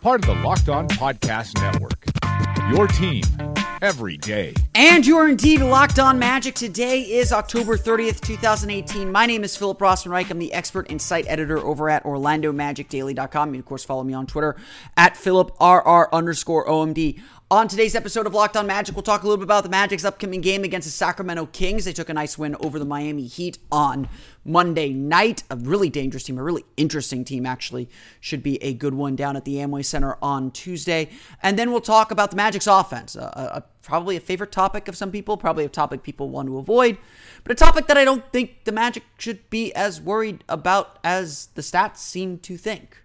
part of the Locked On Podcast Network. Your team every day. And you are indeed locked on magic. Today is October 30th, 2018. My name is Philip Rossman-Reich. I'm the expert and site editor over at OrlandoMagicDaily.com. You, of course, follow me on Twitter at PhilipRR underscore OMD. On today's episode of Locked On Magic, we'll talk a little bit about the Magic's upcoming game against the Sacramento Kings. They took a nice win over the Miami Heat on Monday night. A really dangerous team, a really interesting team, actually. Should be a good one down at the Amway Center on Tuesday. And then we'll talk about the Magic's offense. A, a, probably a favorite topic of some people, probably a topic people want to avoid, but a topic that I don't think the Magic should be as worried about as the stats seem to think.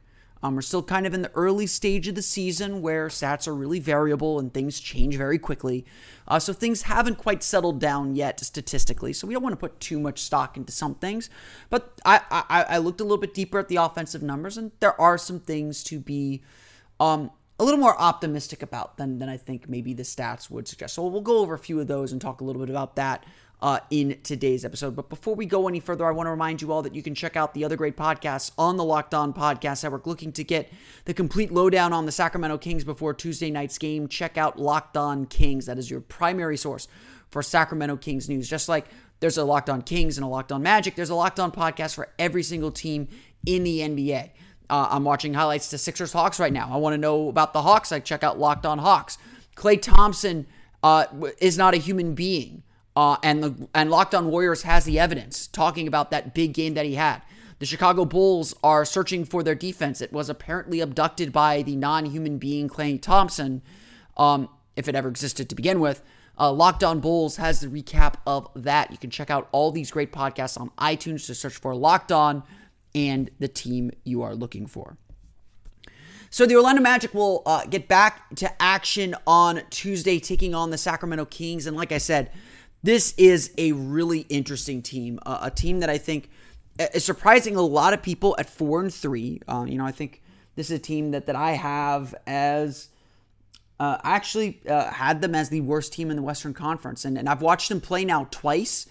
Um, we're still kind of in the early stage of the season where stats are really variable and things change very quickly. Uh, so things haven't quite settled down yet statistically. So we don't want to put too much stock into some things. But I, I, I looked a little bit deeper at the offensive numbers, and there are some things to be um, a little more optimistic about than, than I think maybe the stats would suggest. So we'll go over a few of those and talk a little bit about that uh, in today's episode. But before we go any further, I want to remind you all that you can check out the other great podcasts on the Locked On Podcast Network. Looking to get the complete lowdown on the Sacramento Kings before Tuesday night's game, check out Locked On Kings. That is your primary source for Sacramento Kings news. Just like there's a Locked On Kings and a Locked On Magic, there's a Locked On podcast for every single team in the NBA. Uh, I'm watching highlights to Sixers Hawks right now. I want to know about the Hawks. I check out Locked On Hawks. Klay Thompson uh, is not a human being. Uh, and the and Locked On Warriors has the evidence talking about that big game that he had. The Chicago Bulls are searching for their defense. It was apparently abducted by the non-human being Klay Thompson, um, if it ever existed to begin with. Uh, Locked On Bulls has the recap of that. You can check out all these great podcasts on iTunes to search for Locked On and the team you are looking for. So the Orlando Magic will uh, get back to action on Tuesday, taking on the Sacramento Kings. And like I said, this is a really interesting team, uh, a team that I think is surprising a lot of people at four and three. Uh, you know, I think this is a team that that I have as uh, I actually uh, had them as the worst team in the Western Conference, and, and I've watched them play now twice,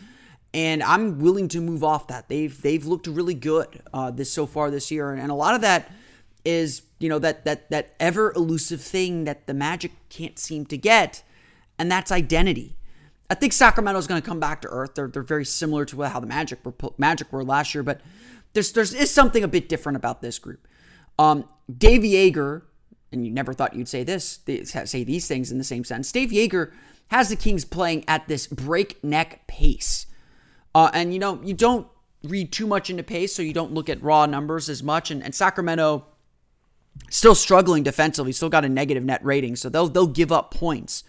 and I'm willing to move off that. They've they've looked really good uh, this so far this year, and, and a lot of that is you know that that that ever elusive thing that the Magic can't seem to get, and that's identity. I think Sacramento is going to come back to earth. They're, they're very similar to how the Magic were Magic were last year, but there's there's is something a bit different about this group. Um, Dave Joerger, and you never thought you'd say this, say these things in the same sense. Dave Joerger has the Kings playing at this breakneck pace, uh, and you know you don't read too much into pace, so you don't look at raw numbers as much. And, and Sacramento still struggling defensively, still got a negative net rating, so they'll they'll give up points.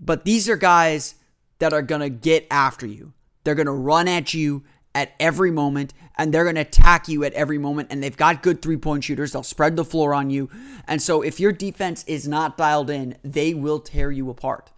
But these are guys that are going to get after you. They're going to run at you at every moment and they're going to attack you at every moment. And they've got good three point shooters. They'll spread the floor on you. And so if your defense is not dialed in, they will tear you apart.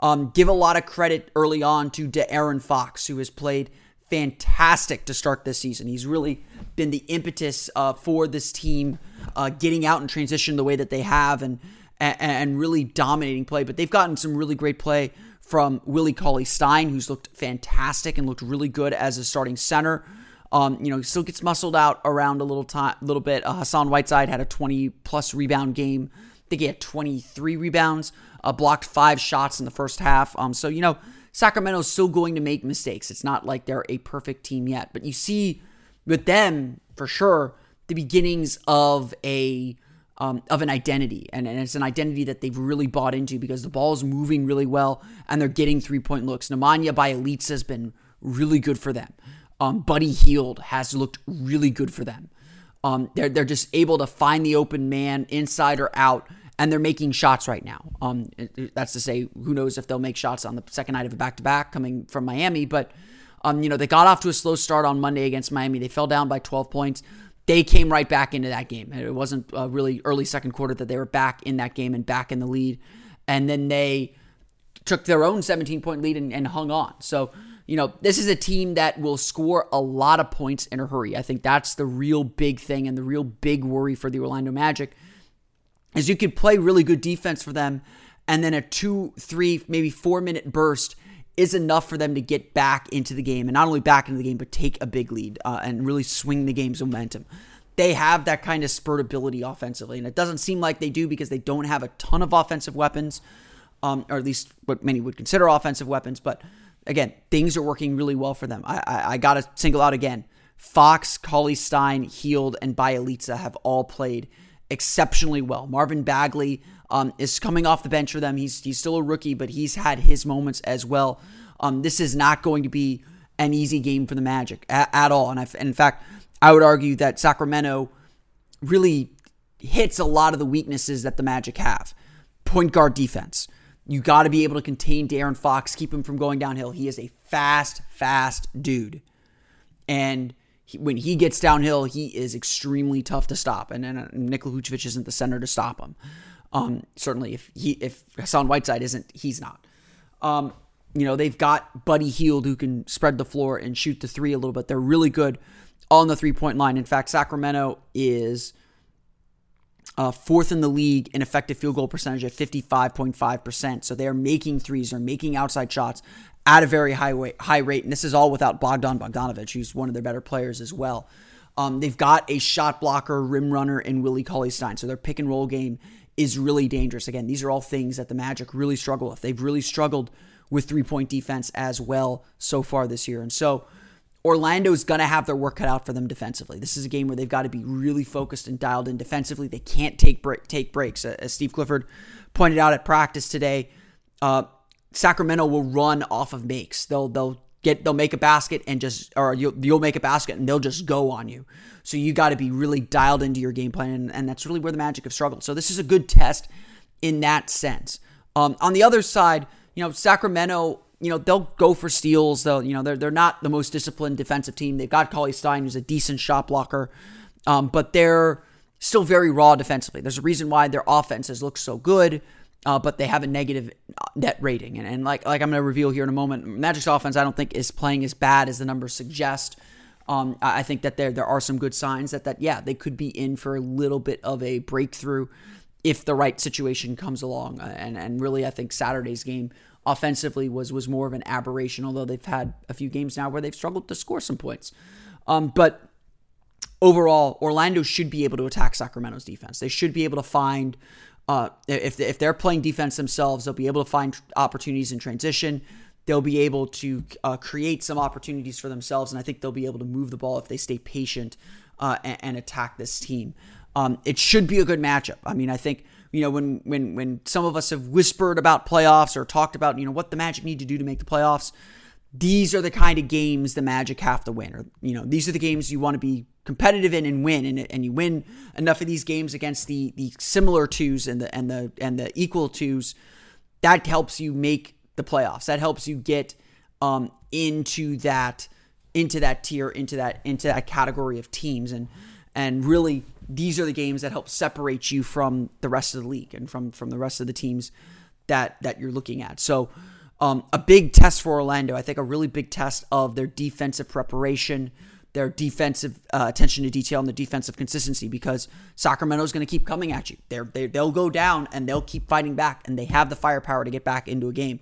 Um, give a lot of credit early on to De'Aaron Fox, who has played fantastic to start this season. He's really been the impetus uh, for this team uh, getting out and transition the way that they have and, and, and really dominating play. But they've gotten some really great play from Willie Cauley Stein, who's looked fantastic and looked really good as a starting center. Um, you know, he still gets muscled out around a little time, little bit. Uh, Hassan Whiteside had a 20 plus rebound game. I think he had 23 rebounds uh, blocked five shots in the first half. Um, so you know Sacramento's still going to make mistakes. It's not like they're a perfect team yet, but you see with them for sure the beginnings of a um, of an identity, and, and it's an identity that they've really bought into because the ball is moving really well and they're getting three point looks. Nemanja Bjelica has been really good for them. Um, Buddy Hield has looked really good for them. Um, they're they're just able to find the open man inside or out and they're making shots right now. Um, that's to say, who knows if they'll make shots on the second night of a back to back coming from Miami. But, um, you know, they got off to a slow start on Monday against Miami. They fell down by 12 points. They came right back into that game. It wasn't a really early second quarter that they were back in that game and back in the lead. And then they took their own 17 point lead and, and hung on. So, you know, this is a team that will score a lot of points in a hurry. I think that's the real big thing and the real big worry for the Orlando Magic is you could play really good defense for them, and then a two, three, maybe four minute burst is enough for them to get back into the game, and not only back into the game, but take a big lead uh, and really swing the game's momentum. They have that kind of spurt ability offensively, and it doesn't seem like they do because they don't have a ton of offensive weapons, um, or at least what many would consider offensive weapons. But again, things are working really well for them. I, I, I got to single out again. Fox, Cauley Stein, Hield, and Bjelica have all played exceptionally well. Marvin Bagley um, is coming off the bench for them. He's he's still a rookie, but he's had his moments as well. Um, this is not going to be an easy game for the Magic at, at all. And, and in fact, I would argue that Sacramento really hits a lot of the weaknesses that the Magic have. Point guard defense. You got to be able to contain De'Aaron Fox, keep him from going downhill. He is a fast, fast dude. And he, when he gets downhill, he is extremely tough to stop, and, and, and Nikola Vucevic isn't the center to stop him. Um, certainly, if he if Hassan Whiteside isn't, he's not. Um, you know, they've got Buddy Hield who can spread the floor and shoot the three a little bit. They're really good on the three point line. In fact, Sacramento is uh, fourth in the league in effective field goal percentage at 55.5%. So they are making threes, they're making outside shots at a very high, high rate. And this is all without Bogdan Bogdanovic, who's one of their better players as well. Um, they've got a shot blocker, rim runner, and Willie Cauley Stein. So their pick and roll game is really dangerous. Again, these are all things that the Magic really struggle with. They've really struggled with three point defense as well so far this year. And so Orlando's going to have their work cut out for them defensively. This is a game where they've got to be really focused and dialed in defensively. They can't take break, take breaks. As Steve Clifford pointed out at practice today, uh, Sacramento will run off of makes. They'll they'll get they'll make a basket and just or you'll, you'll make a basket and they'll just go on you. So you got to be really dialed into your game plan, and, and, that's really where the Magic have struggled. So this is a good test in that sense. Um, on the other side, you know Sacramento, you know they'll go for steals. They'll you know they're they're not the most disciplined defensive team. They've got Cauley Stein, who's a decent shot blocker, um, but they're still very raw defensively. There's a reason why their offenses look so good uh, but they have a negative net rating. And, and like like I'm going to reveal here in a moment, Magic's offense I don't think is playing as bad as the numbers suggest. Um, I think that there there are some good signs that that yeah they could be in for a little bit of a breakthrough if the right situation comes along. Uh, and and really I think Saturday's game offensively was was more of an aberration. Although they've had a few games now where they've struggled to score some points. Um, but overall, Orlando should be able to attack Sacramento's defense. They should be able to find uh, if, if they're playing defense themselves, they'll be able to find opportunities in transition. They'll be able to uh, create some opportunities for themselves, and I think they'll be able to move the ball if they stay patient uh, and, and, attack this team. Um, it should be a good matchup. I mean, I think you know when when when some of us have whispered about playoffs or talked about you know what the Magic need to do to make the playoffs these are the kind of games the Magic have to win. Or, you know, these are the games you want to be competitive in and win. And, and you win enough of these games against the the similar twos and the and the and the equal twos, that helps you make the playoffs. That helps you get um, into that into that tier, into that into that category of teams. And and really these are the games that help separate you from the rest of the league and from from the rest of the teams that that you're looking at. So um, a big test for Orlando. I think a really big test of their defensive preparation, their defensive uh, attention to detail, and the defensive consistency. Because Sacramento's going to keep coming at you. They're, they they'll go down and they'll keep fighting back, and they have the firepower to get back into a game.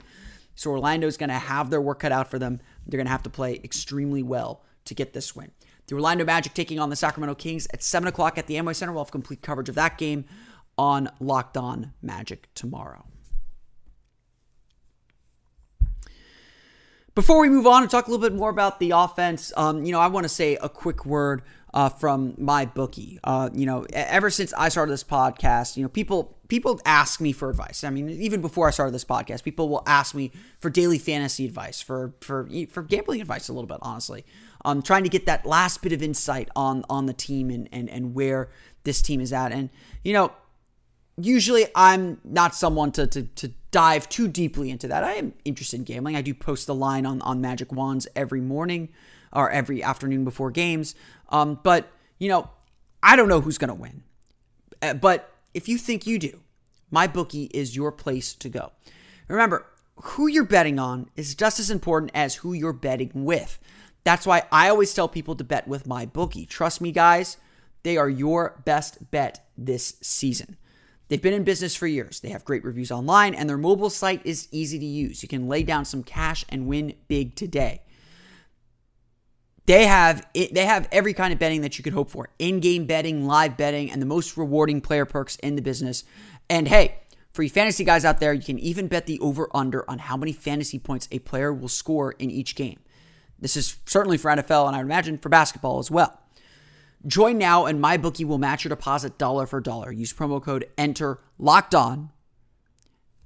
So Orlando's going to have their work cut out for them. They're going to have to play extremely well to get this win. The Orlando Magic taking on the Sacramento Kings at 7 o'clock at the Amway Center. We'll have complete coverage of that game on Locked On Magic tomorrow. Before we move on and talk a little bit more about the offense, um, you know, I want to say a quick word uh, from my bookie. Uh, you know, ever since I started this podcast, you know, people people ask me for advice. I mean, even before I started this podcast, people will ask me for daily fantasy advice, for for for gambling advice, a little bit, honestly. I'm um, trying to get that last bit of insight on on the team and and and where this team is at. And you know, usually I'm not someone to, to, to dive too deeply into that. I am interested in gambling. I do post the line on, on Magic Wands every morning or every afternoon before games. Um, but, you know, I don't know who's going to win. Uh, but if you think you do, my bookie is your place to go. Remember, who you're betting on is just as important as who you're betting with. That's why I always tell people to bet with my bookie. Trust me, guys, they are your best bet this season. They've been in business for years. They have great reviews online, and their mobile site is easy to use. You can lay down some cash and win big today. They have they have every kind of betting that you could hope for: in-game betting, live betting, and the most rewarding player perks in the business. And hey, for you fantasy guys out there, you can even bet the over/under on how many fantasy points a player will score in each game. This is certainly for NFL, and I would imagine for basketball as well. Join now and MyBookie will match your deposit dollar for dollar. Use promo code ENTER LOCKED ON.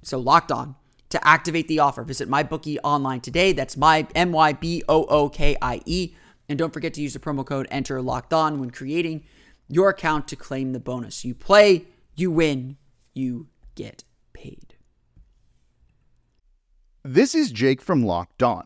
So locked on to activate the offer. Visit MyBookie online today. That's my M Y B O O K I E. And don't forget to use the promo code ENTER LOCKED ON when creating your account to claim the bonus. You play, you win, you get paid. This is Jake from Locked On.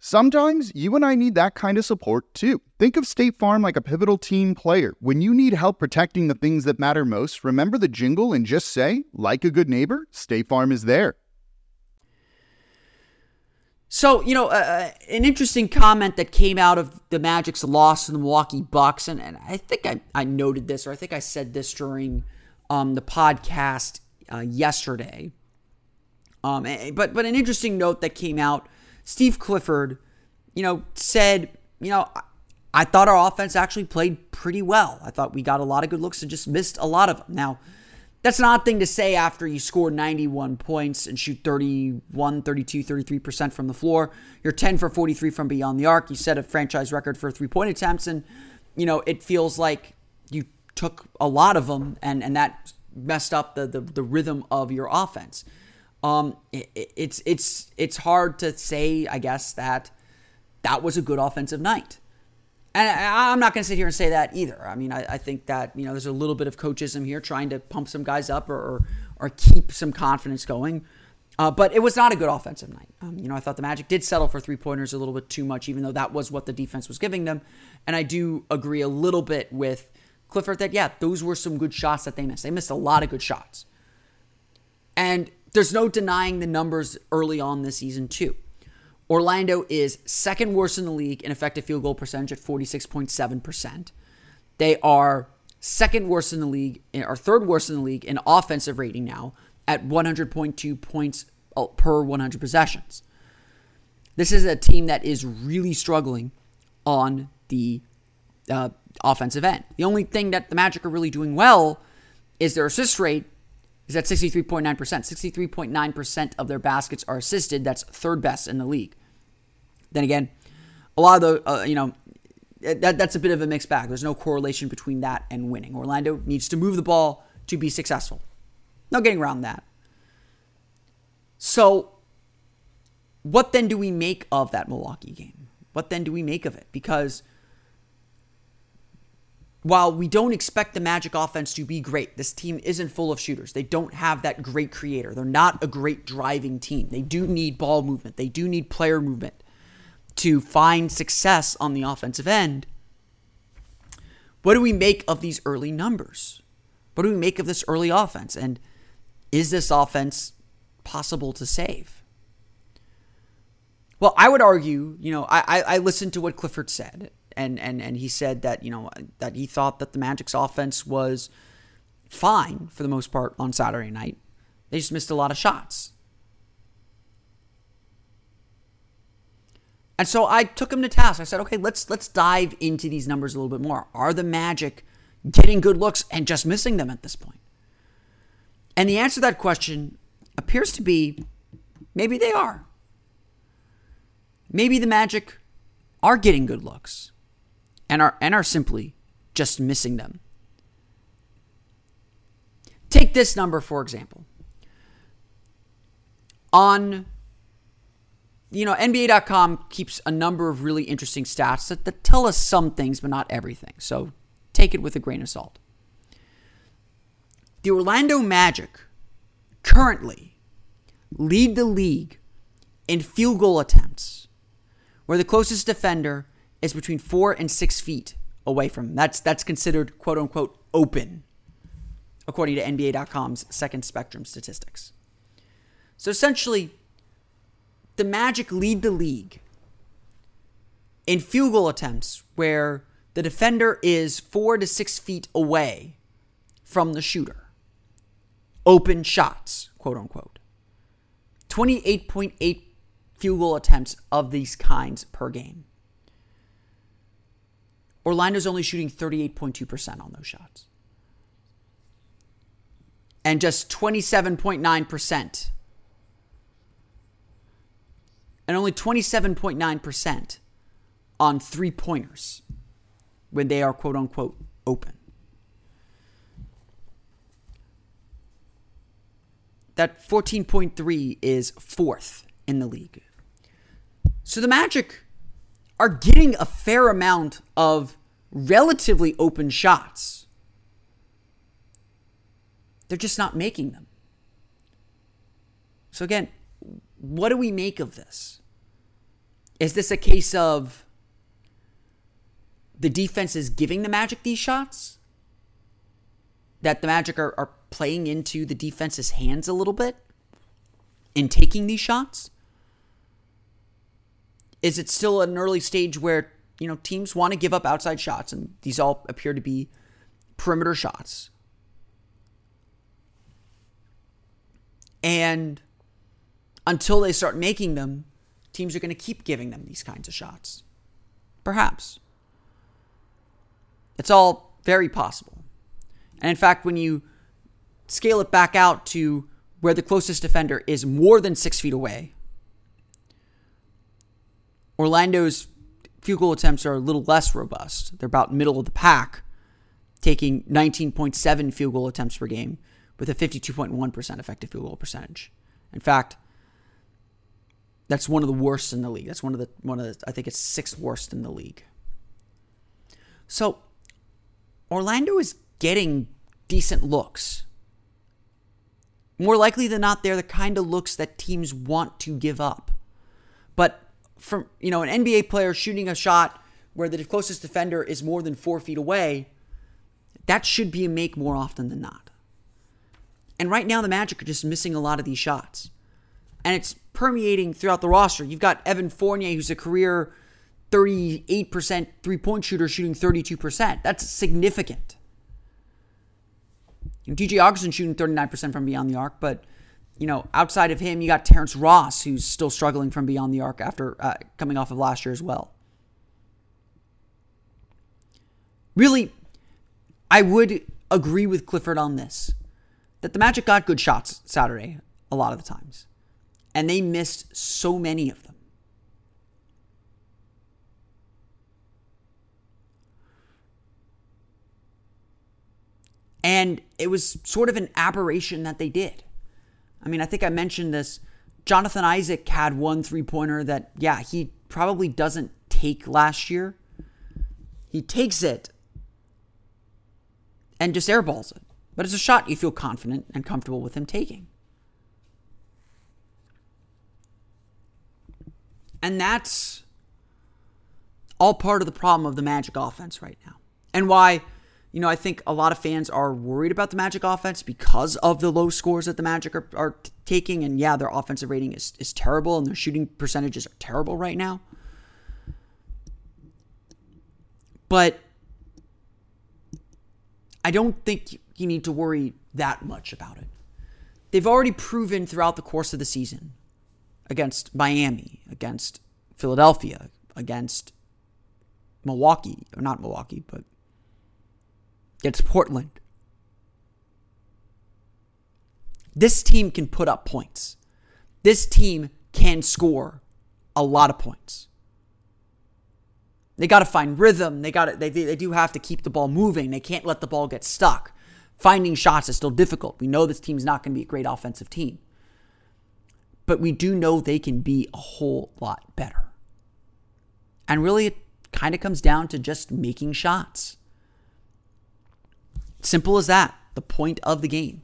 Sometimes you and I need that kind of support too. Think of State Farm like a pivotal team player. When you need help protecting the things that matter most, remember the jingle and just say, like a good neighbor, State Farm is there. So, you know, uh, uh an interesting comment that came out of the Magic's loss to the Milwaukee Bucks, and, and I think I, I noted this, or I think I said this during um, the podcast uh, yesterday. Um, eh, but but an interesting note that came out Steve Clifford, you know, said, you know, I thought our offense actually played pretty well. I thought we got a lot of good looks and just missed a lot of them. Now, that's an odd thing to say after you score 91 points and shoot 31, 32, 33% from the floor. You're 10 for 43 from beyond the arc. You set a franchise record for three point attempts. And, you know, it feels like you took a lot of them and, and that messed up the, the, the rhythm of your offense um, it, it's it's it's hard to say, I guess, that that was a good offensive night. And I'm not going to sit here and say that either. I mean, I, I, think that you know there's a little bit of coachism here, trying to pump some guys up or or, or keep some confidence going. Uh, but it was not a good offensive night. Um, you know, I thought the Magic did settle for three pointers a little bit too much, even though that was what the defense was giving them. And I do agree a little bit with Clifford that yeah, those were some good shots that they missed. They missed a lot of good shots. And there's no denying the numbers early on this season, too. Orlando is second worst in the league in effective field goal percentage at 46.7%. They are second worst in the league, or third worst in the league in offensive rating now at 100.2 points uh, per 100 possessions. This is a team that is really struggling on the uh, offensive end. The only thing that the Magic are really doing well is their assist rate is at 63.9%. 63.9% of their baskets are assisted. That's third best in the league. Then again, a lot of the, uh, you know, that, that's a bit of a mixed bag. There's no correlation between that and winning. Orlando needs to move the ball to be successful. No getting around that. So, what then do we make of that Milwaukee game? What then do we make of it? Because while we don't expect the Magic offense to be great, this team isn't full of shooters. They don't have that great creator. They're not a great driving team. They do need ball movement, they do need player movement to find success on the offensive end. What do we make of these early numbers? What do we make of this early offense? And is this offense possible to save? Well, I would argue, you know, I, I listened to what Clifford said, and, and, and he said that, you know, that he thought that the Magic's offense was fine for the most part on Saturday night. They just missed a lot of shots. And so I took him to task. I said, okay, let's let's dive into these numbers a little bit more. Are the Magic getting good looks and just missing them at this point? And the answer to that question appears to be maybe they are. Maybe the Magic are getting good looks and are and are simply just missing them. Take this number for example. On you know, NBA.com keeps a number of really interesting stats that, that tell us some things, but not everything. So take it with a grain of salt. The Orlando Magic currently lead the league in field goal attempts, where the closest defender is between four and six feet away from. Him. That's that's considered quote unquote open, according to NBA.com's second spectrum statistics. So essentially, the Magic lead the league in field goal attempts where the defender is four to six feet away from the shooter. Open shots, quote unquote. 28.8 field goal attempts of these kinds per game. Orlando's only shooting 38.2% on those shots. And just 27.9% and only 27.9% on three pointers when they are quote unquote open. That 14.3 is fourth in the league. So the Magic are getting a fair amount of relatively open shots. They're just not making them. So again, what do we make of this? Is this a case of the defense is giving the Magic these shots? That the Magic are, are playing into the defense's hands a little bit in taking these shots? Is it still an early stage where, you know, teams want to give up outside shots and these all appear to be perimeter shots? And until they start making them, teams are going to keep giving them these kinds of shots. Perhaps. It's all very possible. And in fact, when you scale it back out to where the closest defender is more than six feet away, Orlando's field goal attempts are a little less robust. They're about middle of the pack, taking 19.7 field goal attempts per game with a 52.1% effective field goal percentage. In fact, that's one of the worst in the league. That's one of the one of the I think it's sixth worst in the league. So Orlando is getting decent looks. More likely than not, they're the kind of looks that teams want to give up. But from you know, an NBA player shooting a shot where the closest defender is more than four feet away, that should be a make more often than not. And right now, the Magic are just missing a lot of these shots and it's permeating throughout the roster. You've got Evan Fournier, who's a career 38% three point shooter, shooting 32%. That's significant. And DJ Augustin shooting 39% from beyond the arc, but you know, outside of him, you got Terrence Ross, who's still struggling from beyond the arc after uh, coming off of last year as well. Really, I would agree with Clifford on this that the Magic got good shots Saturday a lot of the times, and they missed so many of them. And it was sort of an aberration that they did. I mean, I think I mentioned this. Jonathan Isaac had one three pointer that, yeah, he probably doesn't take last year. He takes it and just airballs it. But it's a shot you feel confident and comfortable with him taking. And that's all part of the problem of the Magic offense right now. And why, you know, I think a lot of fans are worried about the Magic offense because of the low scores that the Magic are, are taking. And yeah, their offensive rating is, is terrible and their shooting percentages are terrible right now. But I don't think you need to worry that much about it. They've already proven throughout the course of the season against Miami, against Philadelphia, against Milwaukee, or not Milwaukee, but against Portland. This team can put up points. This team can score a lot of points. They got to find rhythm. They got to, they, they do have to keep the ball moving. They can't let the ball get stuck. Finding shots is still difficult. We know this team's not going to be a great offensive team. But we do know they can be a whole lot better. And really, it kind of comes down to just making shots. Simple as that. The point of the game.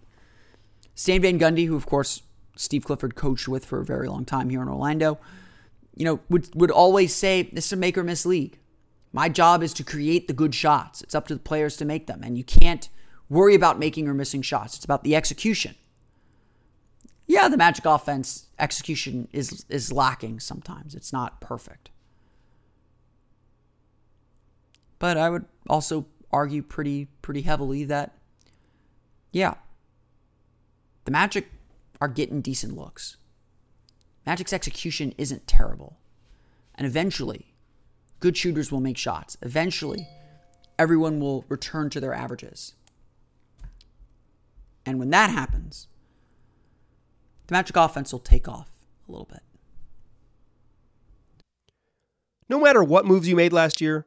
Stan Van Gundy, who of course Steve Clifford coached with for a very long time here in Orlando, you know, would would always say this is a make or miss league. My job is to create the good shots. It's up to the players to make them. And you can't worry about making or missing shots. It's about the execution. Yeah, the Magic offense execution is is lacking sometimes. It's not perfect. But I would also argue pretty pretty heavily that yeah, the Magic are getting decent looks. Magic's execution isn't terrible. And eventually, good shooters will make shots. Eventually, everyone will return to their averages. And when that happens, the Magic offense will take off a little bit. No matter what moves you made last year,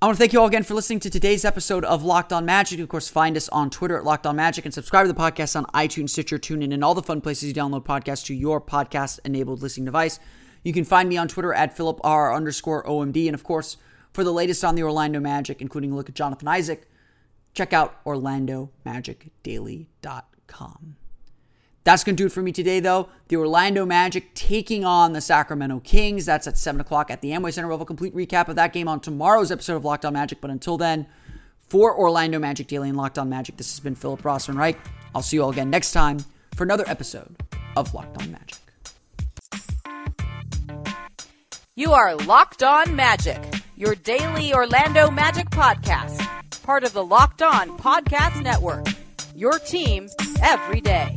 I want to thank you all again for listening to today's episode of Locked On Magic. Of course, find us on Twitter at Locked On Magic and subscribe to the podcast on iTunes, Stitcher, TuneIn, and all the fun places you download podcasts to your podcast-enabled listening device. You can find me on Twitter at Philip R underscore OMD. And of course, for the latest on the Orlando Magic, including a look at Jonathan Isaac, check out OrlandoMagicDaily.com. That's going to do it for me today, though. The Orlando Magic taking on the Sacramento Kings. That's at 7 o'clock at the Amway Center. We'll have a complete recap of that game on tomorrow's episode of Locked On Magic. But until then, for Orlando Magic Daily and Locked On Magic, this has been Philip Rossman Reich. I'll see you all again next time for another episode of Locked On Magic. You are Locked On Magic, your daily Orlando Magic podcast, part of the Locked On Podcast Network. Your team every day.